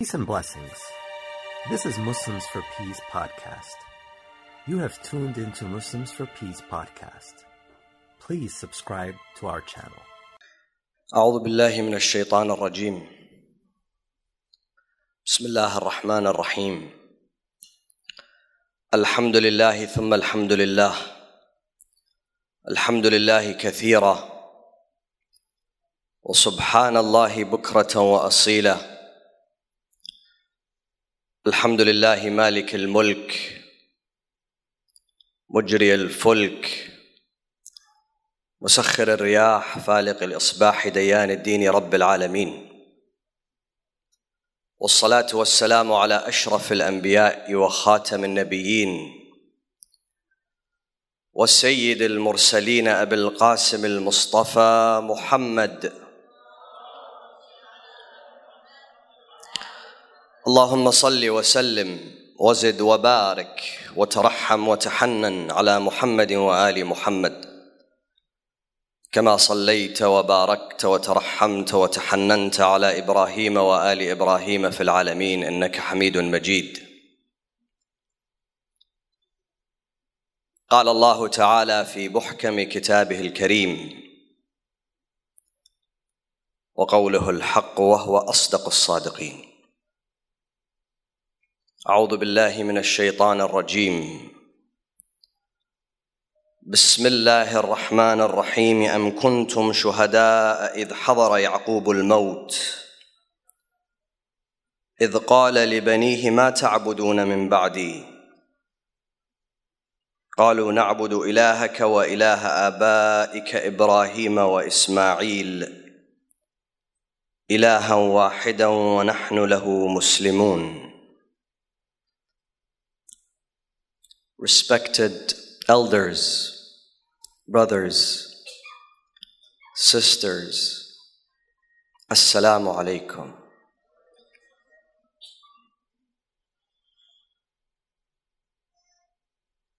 Peace and blessings. This is Muslims for Peace podcast. You have tuned into Muslims for Peace podcast. Please subscribe to our channel. أعوذ بالله من الشيطان الرجيم بسم الله الرحمن الرحيم الحمد لله ثم الحمد لله الحمد لله كثيرا وسبحان الله بكرة وأصيلا الحمد لله مالك الملك مجري الفلك مسخر الرياح فالق الإصباح ديان الدين رب العالمين. والصلاة والسلام على أشرف الأنبياء وخاتم النبيين والسيد المرسلين أبي القاسم المصطفى محمد اللهم صل وسلم وزد وبارك وترحم وتحنن على محمد وآل محمد. كما صليت وباركت وترحمت وتحننت على إبراهيم وآل إبراهيم في العالمين إنك حميد مجيد. قال الله تعالى في محكم كتابه الكريم وقوله الحق وهو أصدق الصادقين. أعوذ بالله من الشيطان الرجيم. بسم الله الرحمن الرحيم. أم كنتم شهداء إذ حضر يعقوب الموت؟ إذ قال لبنيه ما تعبدون من بعدي؟ قالوا نعبد إلهك وإله آبائك إبراهيم وإسماعيل إلها واحدا ونحن له مسلمون. Respected elders, brothers, sisters, Assalamu alaikum.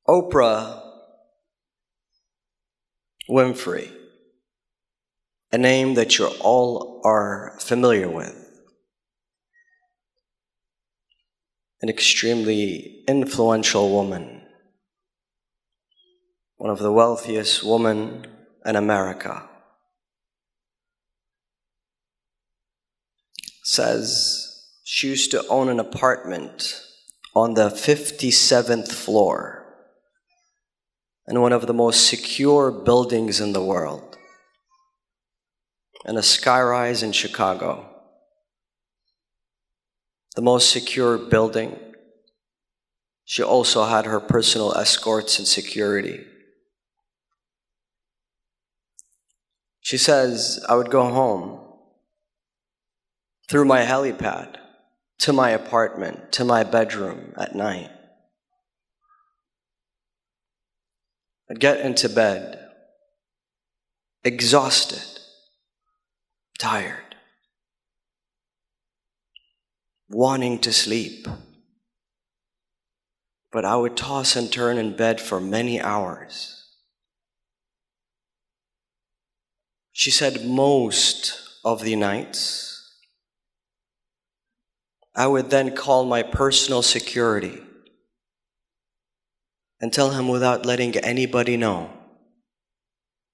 Oprah Winfrey, a name that you all are familiar with, an extremely influential woman one of the wealthiest women in America, says she used to own an apartment on the 57th floor in one of the most secure buildings in the world, in a skyrise in Chicago. The most secure building. She also had her personal escorts and security. She says, I would go home through my helipad to my apartment, to my bedroom at night. I'd get into bed, exhausted, tired, wanting to sleep. But I would toss and turn in bed for many hours. She said, most of the nights, I would then call my personal security and tell him without letting anybody know,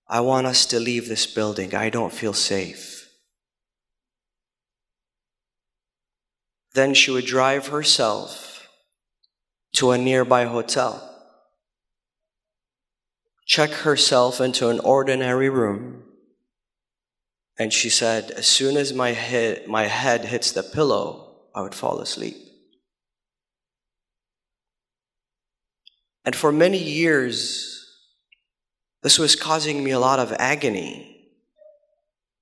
I want us to leave this building. I don't feel safe. Then she would drive herself to a nearby hotel, check herself into an ordinary room and she said, as soon as my head, my head hits the pillow, I would fall asleep. And for many years, this was causing me a lot of agony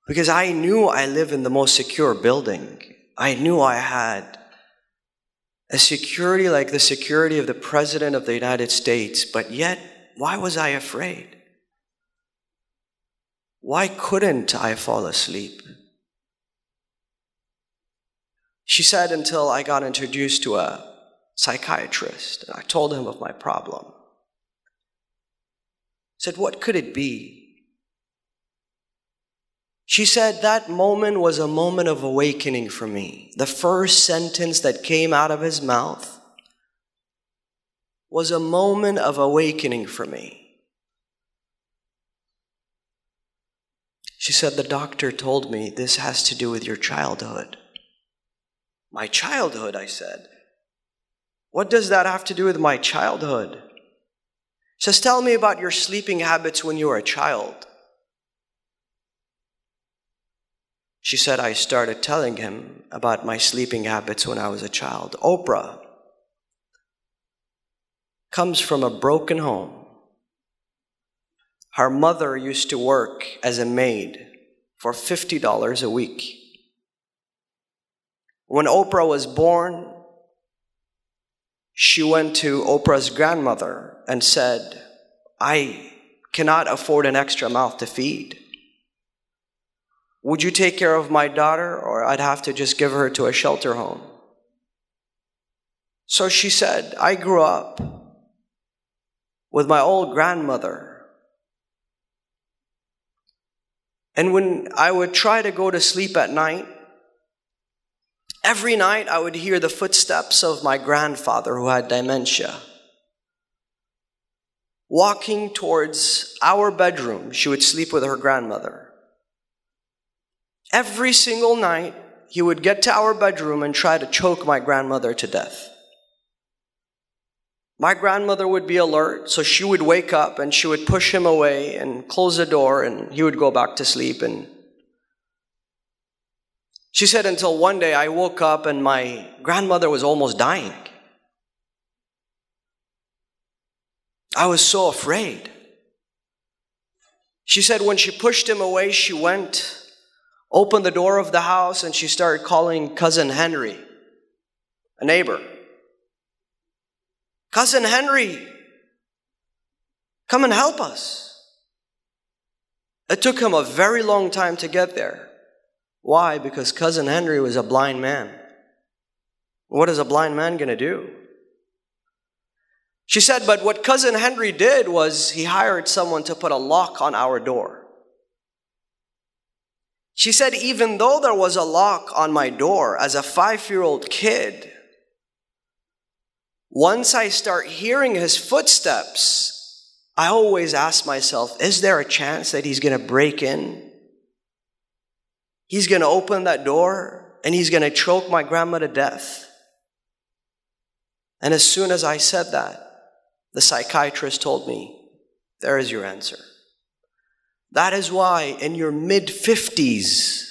because I knew I live in the most secure building. I knew I had a security like the security of the President of the United States, but yet, why was I afraid? Why couldn't I fall asleep? She said until I got introduced to a psychiatrist and I told him of my problem. said, What could it be? She said that moment was a moment of awakening for me. The first sentence that came out of his mouth was a moment of awakening for me. She said, The doctor told me this has to do with your childhood. My childhood, I said. What does that have to do with my childhood? She says, Tell me about your sleeping habits when you were a child. She said, I started telling him about my sleeping habits when I was a child. Oprah comes from a broken home. Her mother used to work as a maid for $50 a week. When Oprah was born, she went to Oprah's grandmother and said, I cannot afford an extra mouth to feed. Would you take care of my daughter, or I'd have to just give her to a shelter home? So she said, I grew up with my old grandmother. And when I would try to go to sleep at night, every night I would hear the footsteps of my grandfather who had dementia. Walking towards our bedroom, she would sleep with her grandmother. Every single night, he would get to our bedroom and try to choke my grandmother to death. My grandmother would be alert, so she would wake up and she would push him away and close the door, and he would go back to sleep. And she said, until one day I woke up and my grandmother was almost dying. I was so afraid. She said, when she pushed him away, she went opened the door of the house and she started calling cousin Henry, a neighbor. Cousin Henry, come and help us. It took him a very long time to get there. Why? Because cousin Henry was a blind man. What is a blind man going to do? She said, but what cousin Henry did was he hired someone to put a lock on our door. She said, even though there was a lock on my door as a five year old kid, once I start hearing his footsteps, I always ask myself, is there a chance that he's going to break in? He's going to open that door and he's going to choke my grandma to death. And as soon as I said that, the psychiatrist told me, there is your answer. That is why in your mid 50s,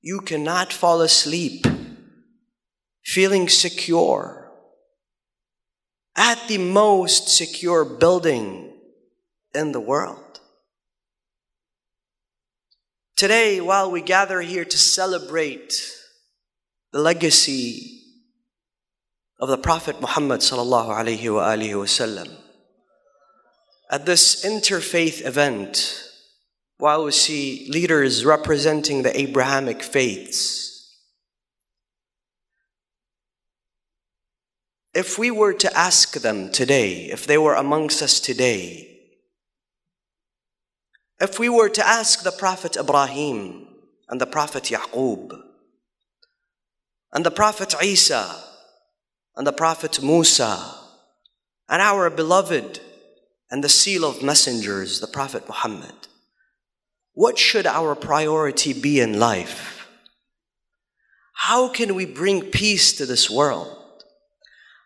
you cannot fall asleep feeling secure at the most secure building in the world. Today, while we gather here to celebrate the legacy of the Prophet Muhammad sallallahu alaihi wasallam, at this interfaith event, while we see leaders representing the Abrahamic faiths. If we were to ask them today, if they were amongst us today, if we were to ask the Prophet Ibrahim and the Prophet Yaqub and the Prophet Isa and the Prophet Musa and our beloved and the seal of messengers, the Prophet Muhammad, what should our priority be in life? How can we bring peace to this world?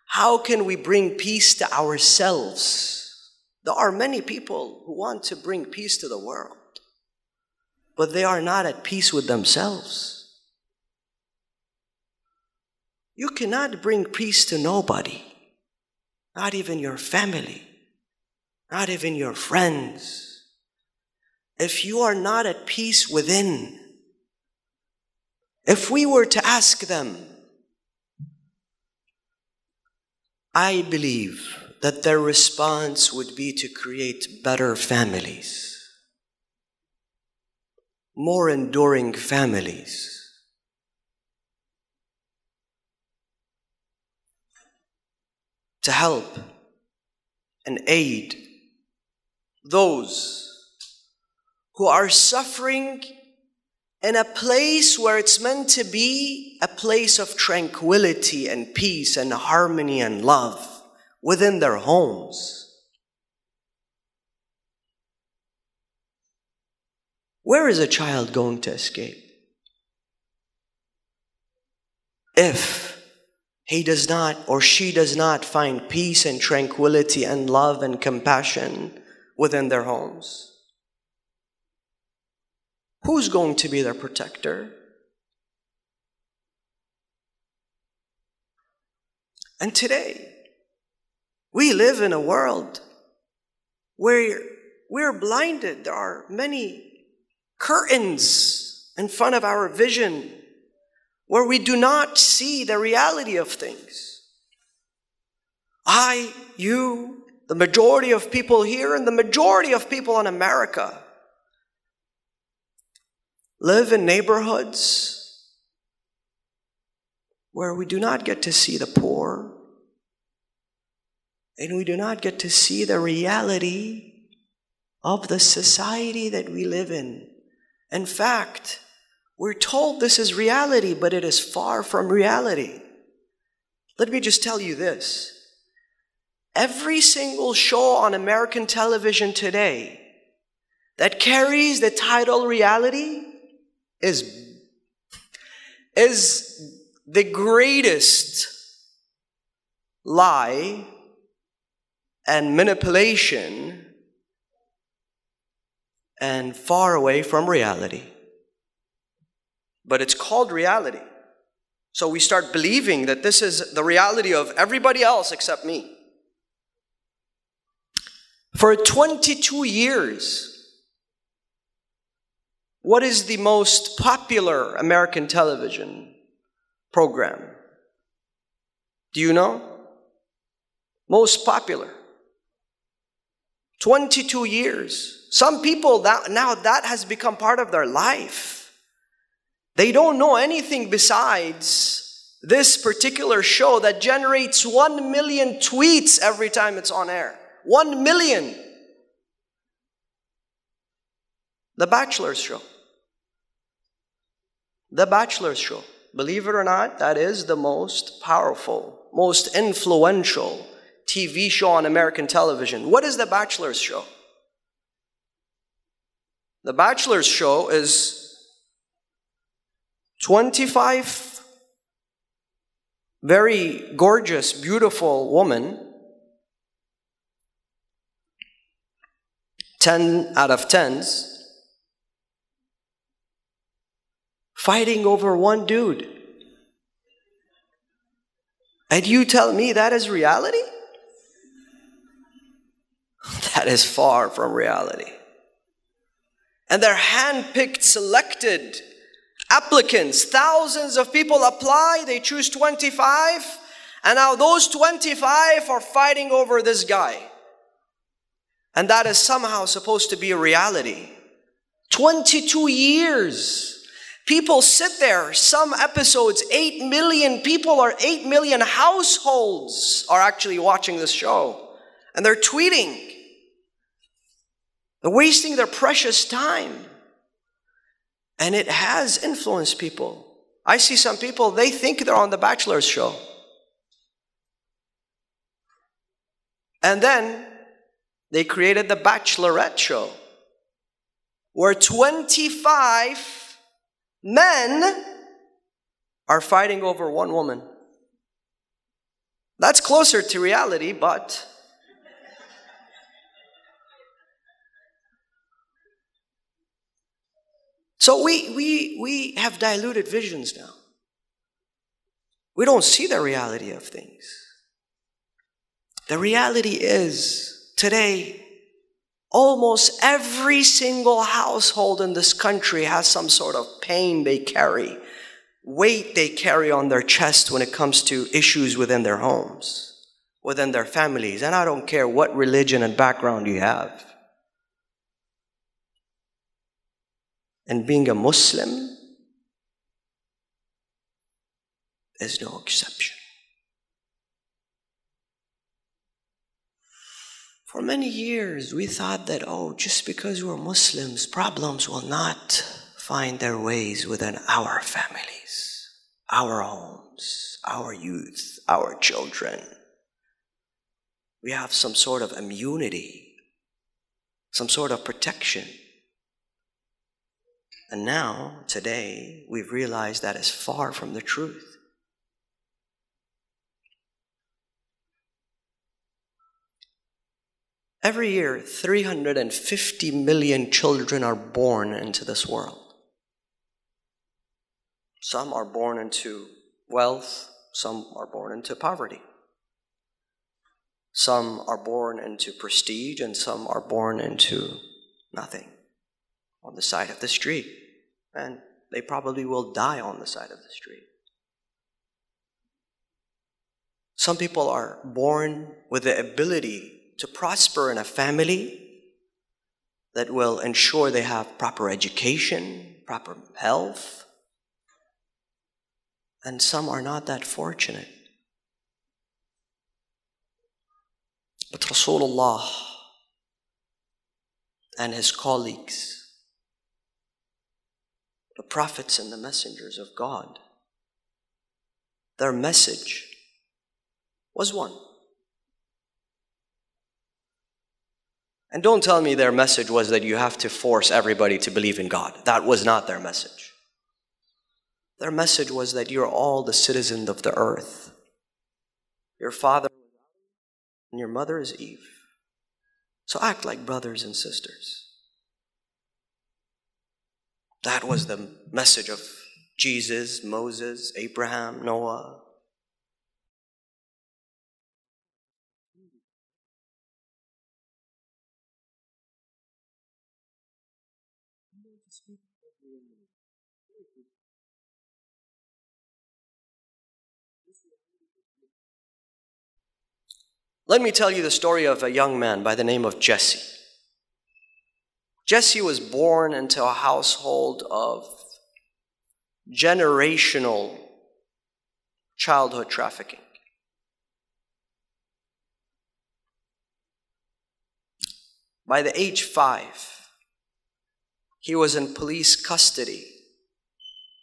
How can we bring peace to ourselves? There are many people who want to bring peace to the world, but they are not at peace with themselves. You cannot bring peace to nobody, not even your family, not even your friends if you are not at peace within, if we were to ask them, I believe that their response would be to create better families, more enduring families. To help and aid those who are suffering in a place where it's meant to be a place of tranquility and peace and harmony and love within their homes. Where is a child going to escape? If he does not or she does not find peace and tranquility and love and compassion within their homes. Who's going to be their protector? And today, we live in a world where we're blinded. There are many curtains in front of our vision where we do not see the reality of things. I, you, the majority of people here, and the majority of people in America live in neighborhoods where we do not get to see the poor and we do not get to see the reality of the society that we live in. In fact, we're told this is reality, but it is far from reality. Let me just tell you this. Every single show on American television today that carries the title reality is, is the greatest lie and manipulation and far away from reality. But it's called reality. So we start believing that this is the reality of everybody else except me. For 22 years, what is the most popular American television program? Do you know? Most popular. 22 years. Some people that, now that has become part of their life. They don't know anything besides this particular show that generates 1 million tweets every time it's on air. 1 million. The Bachelor's Show. The Bachelor's Show. Believe it or not, that is the most powerful, most influential TV show on American television. What is The Bachelor's Show? The Bachelor's Show is 25 very gorgeous, beautiful woman. 10 out of 10s fighting over one dude. And you tell me that is reality? That is far from reality. And they're handpicked, selected applicants. Thousands of people apply, they choose 25, and now those 25 are fighting over this guy. And that is somehow supposed to be a reality. 22 years People sit there, some episodes, 8 million people or 8 million households are actually watching this show. And they're tweeting. They're wasting their precious time. And it has influenced people. I see some people, they think they're on the Bachelor's show. And then they created the Bachelorette show, where 25 Men are fighting over one woman. That's closer to reality, but So we, we, we have diluted visions now. We don't see the reality of things. The reality is today, Almost every single household in this country has some sort of pain they carry, weight they carry on their chest when it comes to issues within their homes, within their families. And I don't care what religion and background you have. And being a Muslim is no exception. For many years, we thought that, oh, just because we're Muslims, problems will not find their ways within our families, our homes, our youth, our children. We have some sort of immunity, some sort of protection. And now, today, we've realized that is far from the truth. Every year, 350 million children are born into this world. Some are born into wealth, some are born into poverty. Some are born into prestige, and some are born into nothing on the side of the street. And they probably will die on the side of the street. Some people are born with the ability to prosper in a family that will ensure they have proper education, proper health. And some are not that fortunate. But Rasulullah and his colleagues, the prophets and the messengers of God, their message was one And don't tell me their message was that you have to force everybody to believe in God. That was not their message. Their message was that you're all the citizens of the earth. Your father and your mother is Eve. So act like brothers and sisters. That was the message of Jesus, Moses, Abraham, Noah, Let me tell you the story of a young man by the name of Jesse. Jesse was born into a household of generational childhood trafficking. By the age five, he was in police custody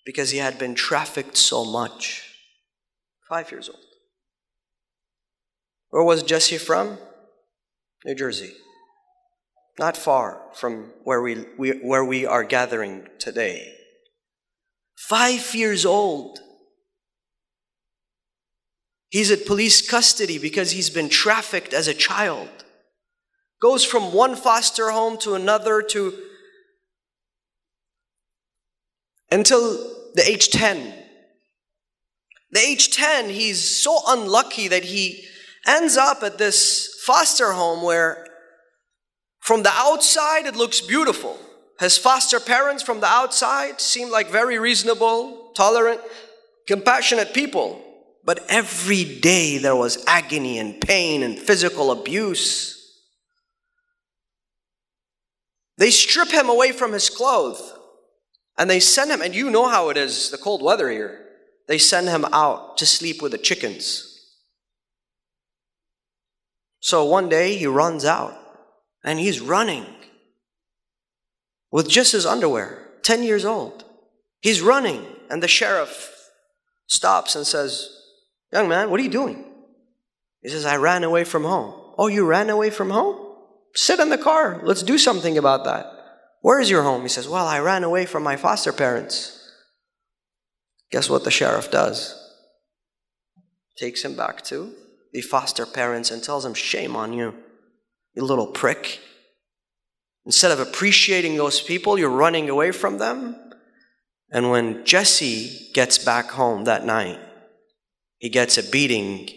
because he had been trafficked so much. Five years old. Where was Jesse from? New Jersey. Not far from where we, we, where we are gathering today. Five years old. He's at police custody because he's been trafficked as a child. Goes from one foster home to another to until the age 10. The age 10, he's so unlucky that he ends up at this foster home where from the outside it looks beautiful. His foster parents from the outside seem like very reasonable, tolerant, compassionate people. But every day there was agony and pain and physical abuse. They strip him away from his clothes and they send him, and you know how it is, the cold weather here. They send him out to sleep with the chickens. So one day he runs out and he's running with just his underwear, 10 years old. He's running, and the sheriff stops and says, Young man, what are you doing? He says, I ran away from home. Oh, you ran away from home? Sit in the car. Let's do something about that. Where is your home? He says, Well, I ran away from my foster parents. Guess what the sheriff does? Takes him back to the foster parents and tells them, Shame on you, you little prick. Instead of appreciating those people, you're running away from them. And when Jesse gets back home that night, he gets a beating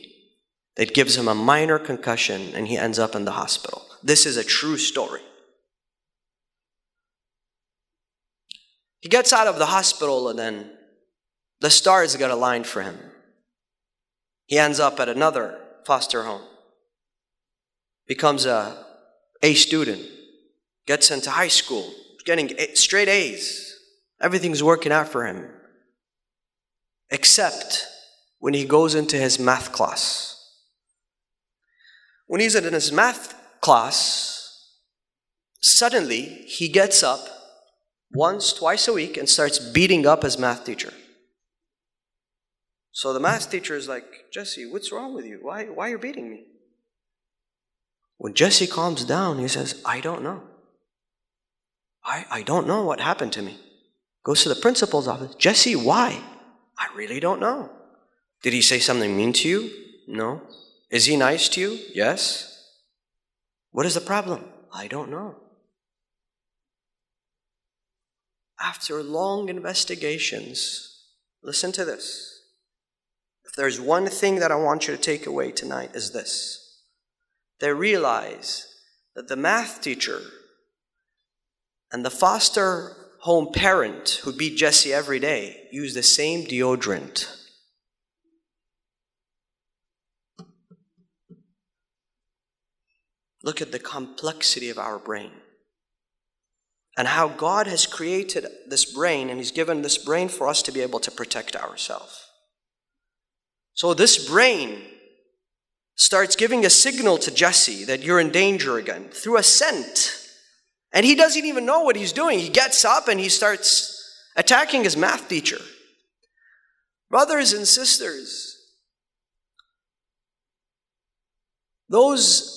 that gives him a minor concussion and he ends up in the hospital. This is a true story. He gets out of the hospital and then the stars get aligned for him. He ends up at another foster home, becomes a A student, gets into high school, getting straight A's. Everything's working out for him. Except when he goes into his math class. When he's in his math class, suddenly he gets up once, twice a week and starts beating up his math teacher. So the math teacher is like, Jesse, what's wrong with you? Why, why are you beating me? When Jesse calms down, he says, I don't know. I, I don't know what happened to me. Goes to the principal's office. Jesse, why? I really don't know. Did he say something mean to you? No. Is he nice to you? Yes. What is the problem? I don't know. After long investigations, listen to this. If there's one thing that I want you to take away tonight, is this. They realize that the math teacher and the foster home parent who beat Jesse every day use the same deodorant. Look at the complexity of our brain and how God has created this brain and He's given this brain for us to be able to protect ourselves. So, this brain starts giving a signal to Jesse that you're in danger again through a scent. And he doesn't even know what he's doing. He gets up and he starts attacking his math teacher. Brothers and sisters, those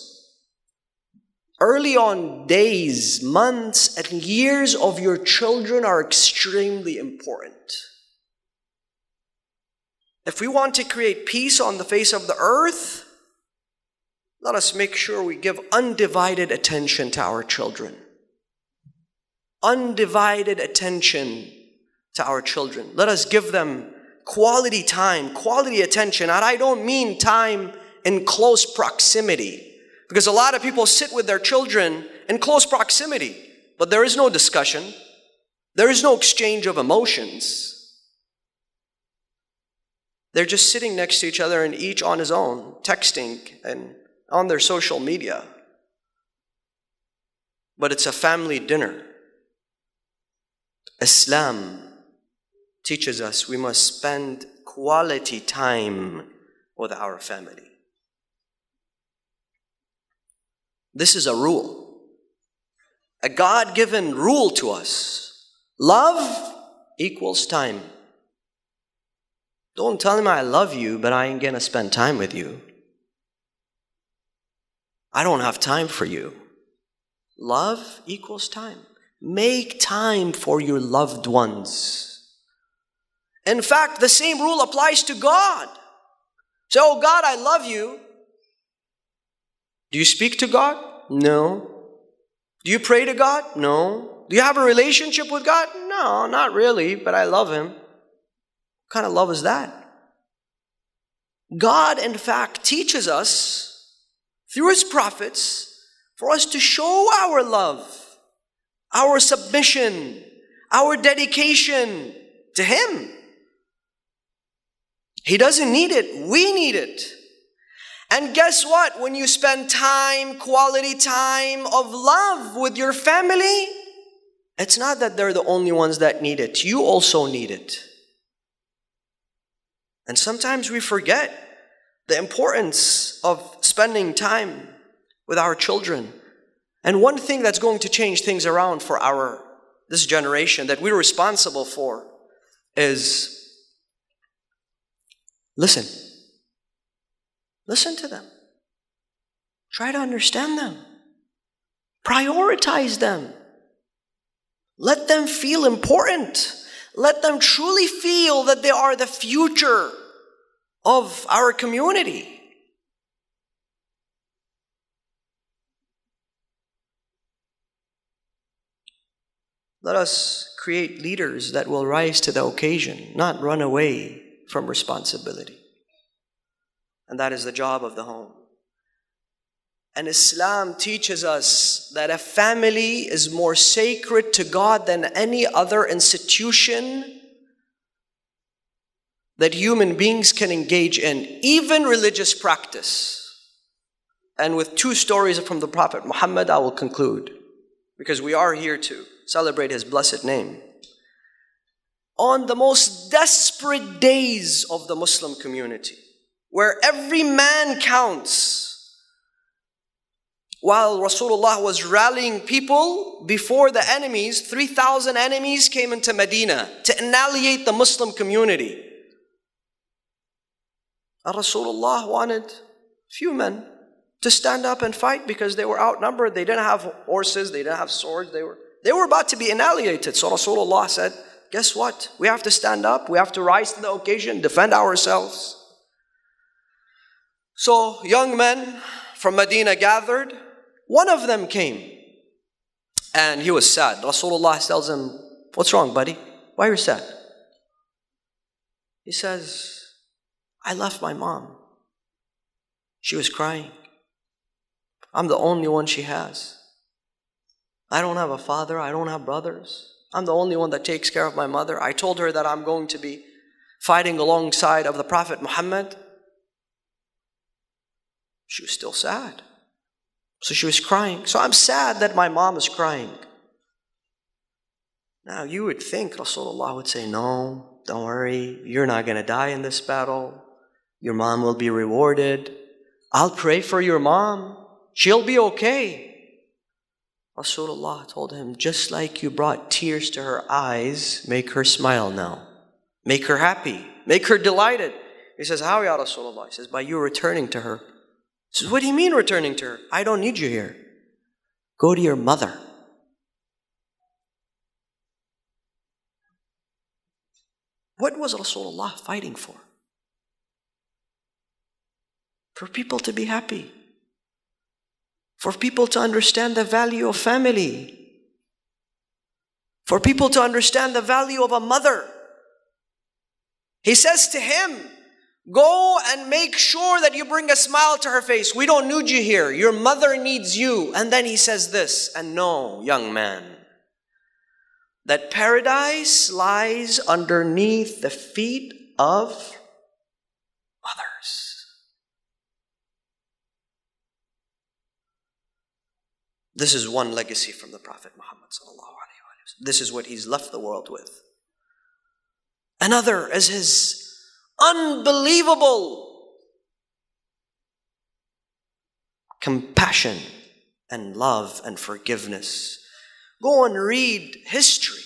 early on days, months, and years of your children are extremely important. If we want to create peace on the face of the earth, let us make sure we give undivided attention to our children. Undivided attention to our children. Let us give them quality time, quality attention. And I don't mean time in close proximity. Because a lot of people sit with their children in close proximity, but there is no discussion, there is no exchange of emotions. They're just sitting next to each other and each on his own, texting and on their social media. But it's a family dinner. Islam teaches us we must spend quality time with our family. This is a rule, a God given rule to us. Love equals time. Don't tell him I love you, but I ain't gonna spend time with you. I don't have time for you. Love equals time. Make time for your loved ones. In fact, the same rule applies to God. So, oh God, I love you, do you speak to God? No. Do you pray to God? No. Do you have a relationship with God? No, not really, but I love Him. What kind of love is that? God, in fact, teaches us through His prophets for us to show our love, our submission, our dedication to Him. He doesn't need it, we need it. And guess what? When you spend time, quality time of love with your family, it's not that they're the only ones that need it. You also need it. And sometimes we forget the importance of spending time with our children. And one thing that's going to change things around for our this generation that we're responsible for is listen. Listen to them. Try to understand them. Prioritize them. Let them feel important. Let them truly feel that they are the future of our community. Let us create leaders that will rise to the occasion, not run away from responsibility and that is the job of the home. And Islam teaches us that a family is more sacred to God than any other institution that human beings can engage in, even religious practice. And with two stories from the Prophet Muhammad, I will conclude, because we are here to celebrate his blessed name. On the most desperate days of the Muslim community, where every man counts. while Rasulullah was rallying people before the enemies, 3,000 enemies came into Medina to annihilate the Muslim community. And Rasulullah wanted few men to stand up and fight because they were outnumbered. They didn't have horses, they didn't have swords, they were, they were about to be annihilated. So Rasulullah said, Guess what? We have to stand up, we have to rise to the occasion, defend ourselves. So young men from Medina gathered. One of them came and he was sad. Rasulullah tells him, What's wrong, buddy? Why are you sad? He says, I left my mom. She was crying. I'm the only one she has. I don't have a father, I don't have brothers. I'm the only one that takes care of my mother. I told her that I'm going to be fighting alongside of the Prophet Muhammad. She was still sad. So she was crying. So I'm sad that my mom is crying. Now you would think Rasulullah would say, No, don't worry, you're not going to die in this battle. Your mom will be rewarded. I'll pray for your mom. She'll be okay. Rasulullah told him, just like you brought tears to her eyes, make her smile now. Make her happy. Make her delighted. He says, How, Ya Rasulullah? He says, By you returning to her. Says, What do you mean returning to her? I don't need you here. Go to your mother. What was Rasulullah fighting for? For people to be happy for people to understand the value of family, for people to understand the value of a mother. He says to him, Go and make sure that you bring a smile to her face. We don't need you here. Your mother needs you. And then he says this, and no, young man, that paradise lies underneath the feet of others. This is one legacy from the Prophet Muhammad. This is what he's left the world with. Another is his unbelievable compassion and love and forgiveness. Go and read history.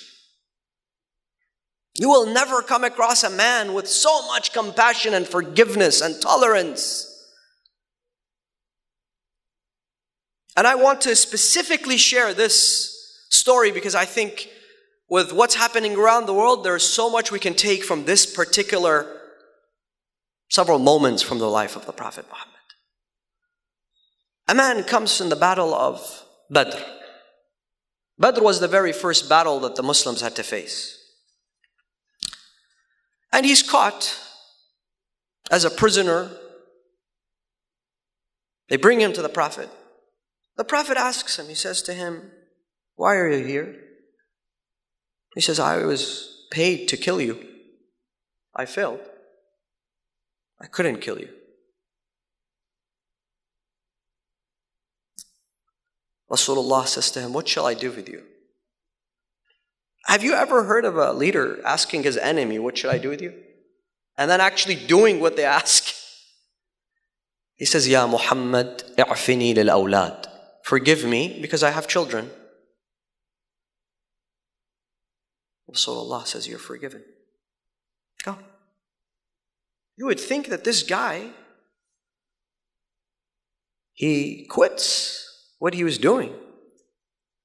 You will never come across a man with so much compassion and forgiveness and tolerance. And I want to specifically share this story because I think with what's happening around the world, there's so much we can take from this particular several moments from the life of the Prophet Muhammad. A man comes in the battle of Badr. Badr was the very first battle that the Muslims had to face. And he's caught as a prisoner. They bring him to the Prophet. The Prophet asks him, he says to him, Why are you here? He says, I was paid to kill you. I failed. I couldn't kill you. Rasulullah says to him, What shall I do with you? Have you ever heard of a leader asking his enemy, What should I do with you? And then actually doing what they ask? He says, Ya Muhammad, i'fini lil awlad. Forgive me because I have children. Rasulullah says, You're forgiven. Go. You would think that this guy, he quits what he was doing.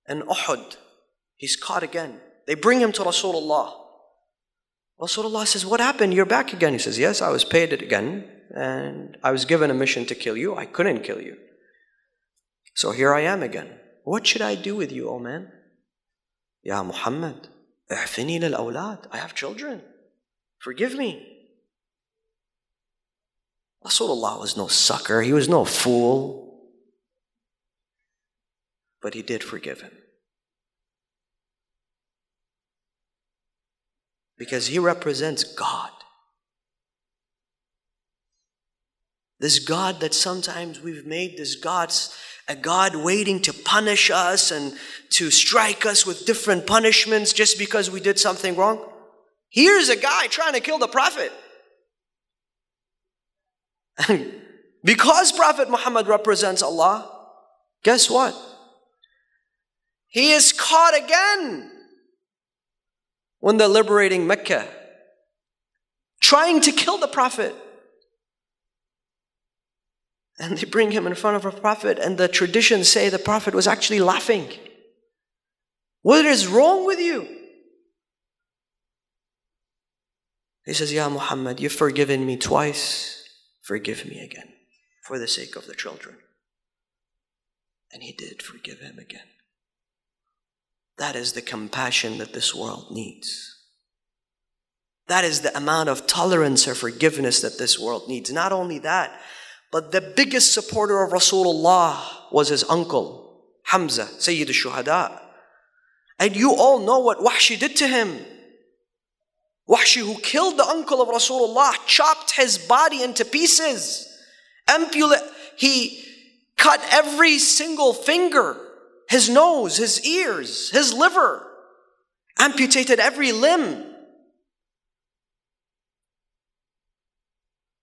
And Uhud, he's caught again. They bring him to Rasulullah. Rasulullah says, What happened? You're back again. He says, Yes, I was paid it again, and I was given a mission to kill you. I couldn't kill you. So here I am again. What should I do with you, O man? Ya Muhammad, I have children. Forgive me. Rasulullah was no sucker. He was no fool. But he did forgive him. Because he represents God. This God that sometimes we've made this God's a God waiting to punish us and to strike us with different punishments just because we did something wrong. Here's a guy trying to kill the Prophet. Because Prophet Muhammad represents Allah, Guess what? He is caught again when they're liberating Mecca, trying to kill the Prophet. And they bring him in front of a Prophet, and the traditions say the Prophet was actually laughing. What is wrong with you? He says, Ya Muhammad, you've forgiven me twice. Forgive me again for the sake of the children. And he did forgive him again. That is the compassion that this world needs. That is the amount of tolerance or forgiveness that this world needs. Not only that, but the biggest supporter of Rasulullah was his uncle, Hamza, Sayyid al-Shuhada. And you all know what Wahshi did to him. Wahshi, who killed the uncle of Rasulullah, chopped his body into pieces. Ampulate, he cut every single finger, his nose, his ears, his liver, amputated every limb.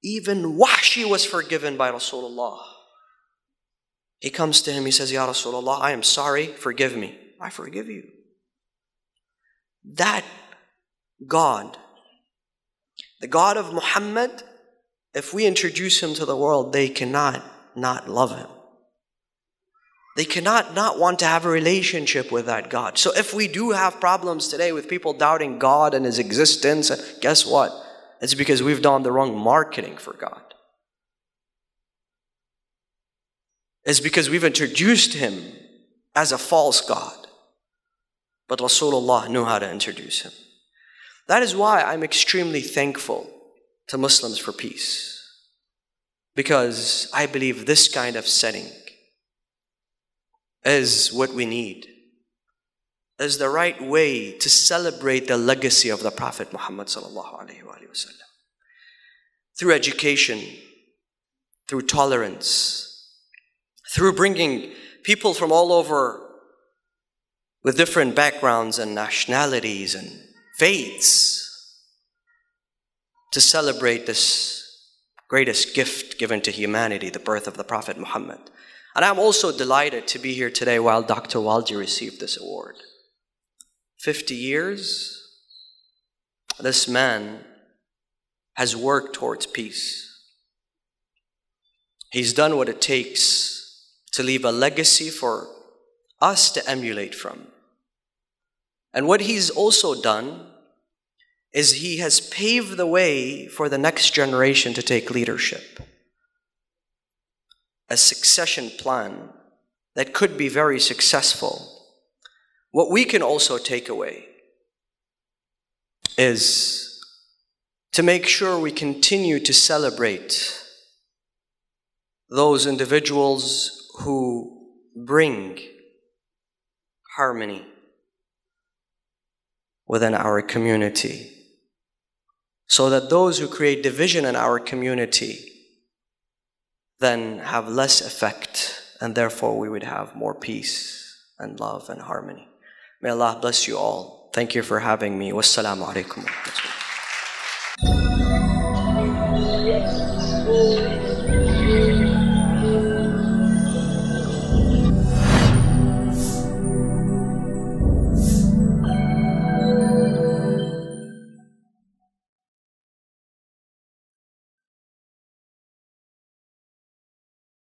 Even Wahshi was forgiven by Rasulullah. He comes to him, he says, Ya Rasulullah, I am sorry, forgive me. I forgive you. That God, the God of Muhammad, if we introduce him to the world, they cannot not love him. They cannot not want to have a relationship with that God. So if we do have problems today with people doubting God and His existence, guess what? It's because we've done the wrong marketing for God. It's because we've introduced Him as a false God. But Rasulullah knew how to introduce Him. That is why I'm extremely thankful to Muslims for peace. Because I believe this kind of setting is what we need, is the right way to celebrate the legacy of the Prophet Muhammad through education, through tolerance, through bringing people from all over with different backgrounds and nationalities and faiths to celebrate this greatest gift given to humanity, the birth of the Prophet Muhammad. And I'm also delighted to be here today while Dr. Walji received this award. 50 years, this man has worked towards peace. He's done what it takes to leave a legacy for us to emulate from. And what he's also done is he has paved the way for the next generation to take leadership a succession plan that could be very successful. What we can also take away is to make sure we continue to celebrate those individuals who bring harmony within our community so that those who create division in our community then have less effect, and therefore we would have more peace and love and harmony. May Allah bless you all. Thank you for having me. Wassalamu alaikum.